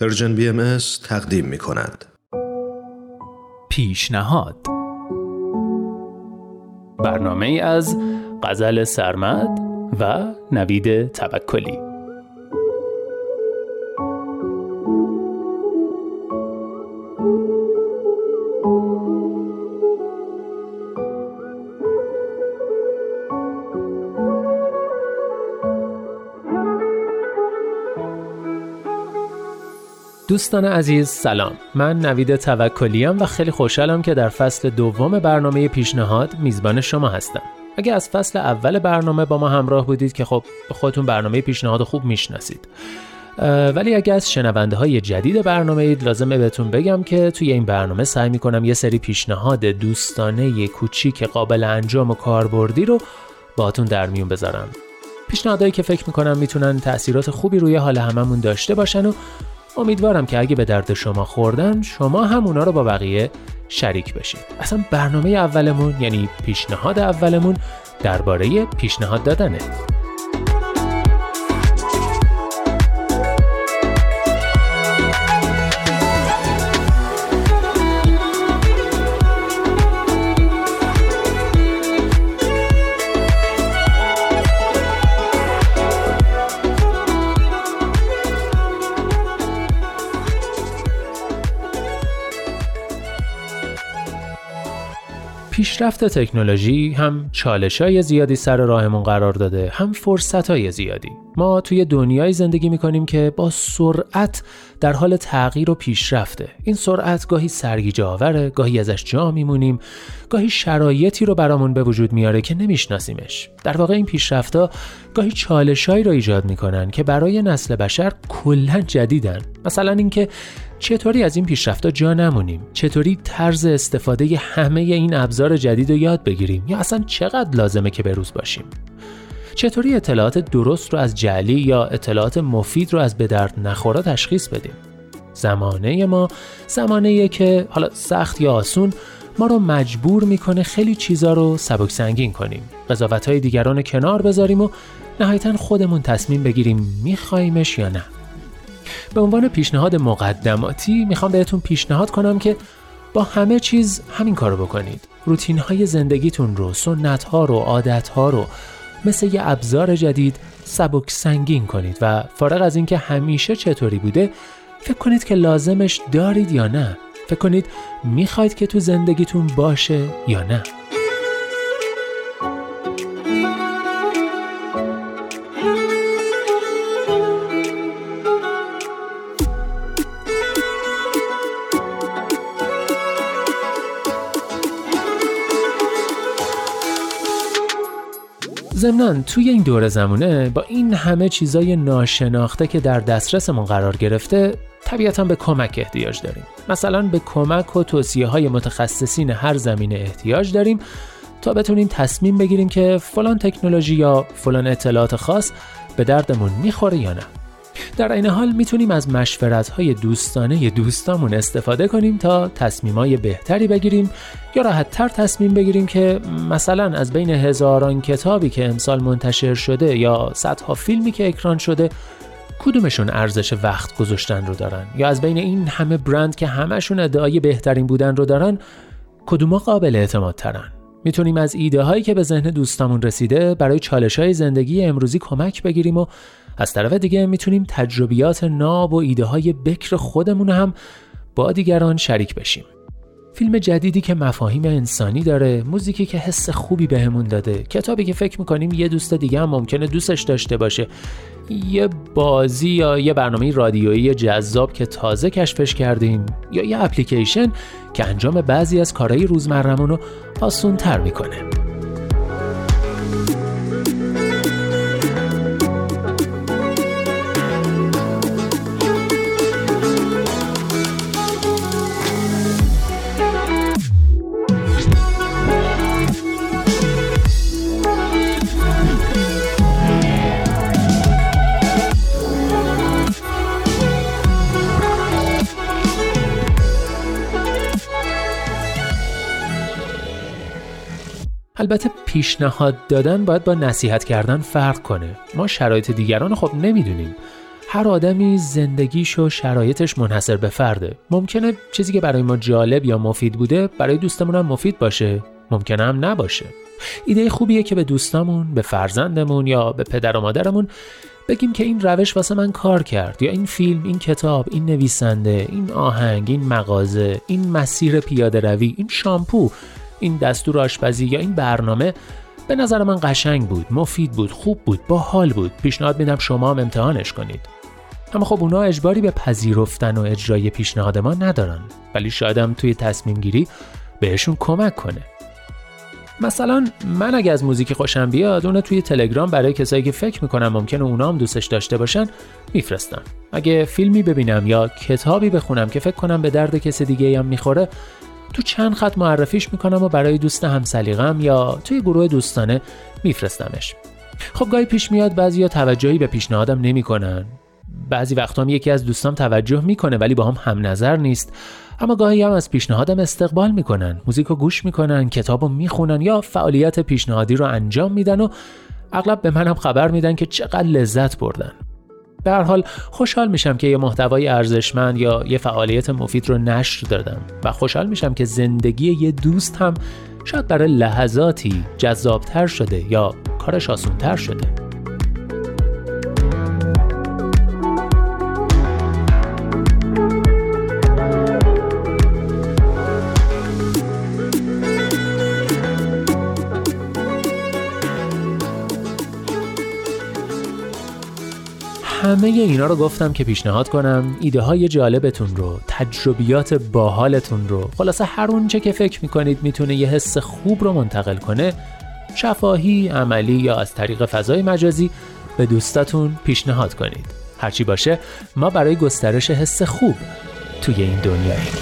پرژن بی ام تقدیم می کند. پیشنهاد برنامه از غزل سرمد و نوید توکلی دوستان عزیز سلام. من نوید توکلیم و خیلی خوشحالم که در فصل دوم برنامه پیشنهاد میزبان شما هستم. اگه از فصل اول برنامه با ما همراه بودید که خب خودتون برنامه پیشنهاد خوب می‌شناسید. ولی اگه از شنونده های جدید برنامه اید لازمه بهتون بگم که توی این برنامه سعی می‌کنم یه سری پیشنهاد دوستانه کوچیک قابل انجام و کاربردی رو باهاتون در میون بذارم. پیشنهادهایی که فکر می‌کنم می‌تونن تاثیرات خوبی روی حال هممون داشته باشن و امیدوارم که اگه به درد شما خوردن شما هم اونا رو با بقیه شریک بشید. اصلا برنامه اولمون یعنی پیشنهاد اولمون درباره پیشنهاد دادنه. پیشرفت تکنولوژی هم چالش های زیادی سر راهمون قرار داده هم فرصت های زیادی. ما توی دنیای زندگی می‌کنیم که با سرعت در حال تغییر و پیشرفته. این سرعت گاهی سرگیجه آوره گاهی ازش جا میمونیم گاهی شرایطی رو برامون به وجود میاره که نمیشناسیمش. در واقع این پیشرفتها گاهی چالشهایی رو ایجاد می‌کنن که برای نسل بشر کلا جدیدن. مثلا اینکه چطوری از این پیشرفتها جا نمونیم؟ چطوری طرز استفاده همه این ابزار جدید رو یاد بگیریم؟ یا اصلا چقدر لازمه که بروز باشیم؟ چطوری اطلاعات درست رو از جعلی یا اطلاعات مفید رو از به درد نخورا تشخیص بدیم؟ زمانه ما زمانه که حالا سخت یا آسون ما رو مجبور می‌کنه خیلی چیزا رو سبک سنگین کنیم. قضاوت های دیگران رو کنار بذاریم و نهایتا خودمون تصمیم بگیریم میخوایمش یا نه. به عنوان پیشنهاد مقدماتی می‌خوام بهتون پیشنهاد کنم که با همه چیز همین کارو بکنید. روتین های زندگیتون رو سنت ها رو عادت ها رو مثل یه ابزار جدید سبک سنگین کنید و فارغ از اینکه همیشه چطوری بوده فکر کنید که لازمش دارید یا نه. فکر کنید می‌خواید که تو زندگیتون باشه یا نه. ضمنا توی این دور زمونه با این همه چیزای ناشناخته که در دسترسمون قرار گرفته طبیعتا به کمک احتیاج داریم. مثلا به کمک و توصیه های متخصصین هر زمینه احتیاج داریم تا بتونیم تصمیم بگیریم که فلان تکنولوژی یا فلان اطلاعات خاص به دردمون می‌خوره یا نه. در این حال می‌تونیم از مشورت های دوستانه دوستامون استفاده کنیم تا تصمیمای بهتری بگیریم یا راحت تر تصمیم بگیریم که مثلا از بین هزاران کتابی که امسال منتشر شده یا صدها فیلمی که اکران شده کدومشون ارزش وقت گذاشتن رو دارن؟ یا از بین این همه برند که همشون ادعای بهترین بودن رو دارن کدوما قابل اعتماد ترن می‌تونیم از ایده هایی که به ذهن دوستامون رسیده برای چالش های زندگی امروزی کمک بگیریم و از طرف دیگه می‌تونیم تجربیات ناب و ایده های بکر خودمون هم با دیگران شریک بشیم. فیلم جدیدی که مفاهیم انسانی داره موزیکی که حس خوبی بهمون داده کتابی که فکر می‌کنیم یه دوست دیگه هم ممکنه دوستش داشته باشه. یه بازی یا یه برنامه رادیویی جذاب که تازه کشفش کردیم یا یه اپلیکیشن که انجام بعضی از کارهای روزمرمون رو آسون تر می‌کنه. البته پیشنهاد دادن باید با نصیحت کردن فرق کنه. ما شرایط دیگران خب نمی‌دونیم. هر آدمی زندگیش و شرایطش منحصر به فرده. ممکنه چیزی که برای ما جالب یا مفید بوده برای دوستمون هم مفید باشه. ممکنه هم نباشه. ایده خوبیه که به دوستامون به فرزندمون یا به پدر و مادرمون بگیم که این روش واسه من کار کرد. یا این فیلم این کتاب این نویسنده این آهنگ این مغازه این مسیر پیاده روی این شامپو. این دستور آشپزی یا این برنامه به نظر من قشنگ بود مفید بود خوب بود با حال بود. پیشنهاد میدم شما هم امتحانش کنید. اما خب اونا اجباری به پذیرفتن و اجرای پیشنهاد ما ندارن. ولی شایدم توی تصمیم گیری بهشون کمک کنه. مثلا من اگه از موزیک خوشم بیاد اونو توی تلگرام برای کسایی که فکر می‌کنم ممکنه اونا هم دوستش داشته باشن میفرستم. اگه فیلمی ببینم یا کتابی بخونم که فکر کنم به درد کسی دیگه هم می‌خوره تو چند خط معرفیش می‌کنم و برای دوست همسلیقم یا توی گروه دوستانه میفرستمش. خب گاهی پیش میاد بعضیا توجهی به پیشنهادم نمی‌کنن. بعضی وقتا یکی از دوستام توجه می‌کنه ولی با هم هم نظر نیست. اما گاهی هم از پیشنهادم استقبال می‌کنن موزیک رو گوش می‌کنن کتاب رو می‌خونن یا فعالیت پیشنهادی رو انجام میدن و اغلب به منم خبر میدن که چقدر لذت بردن. به حال خوشحال میشم که یه محتوای ارزشمند یا یه فعالیت مفید رو نشر دادم و خوشحال میشم که زندگی یه دوست هم شاید برای لحظاتی جذابتر شده یا کارش آسونتر شده. همه اینا رو گفتم که پیشنهاد کنم ایده های جالبتون رو تجربیات باحالتون رو. خلاصه هر اونچه که فکر می‌کنید می‌تونه یه حس خوب رو منتقل کنه شفاهی عملی یا از طریق فضای مجازی به دوستاتون پیشنهاد کنید. هرچی باشه ما برای گسترش حس خوب توی این دنیاییم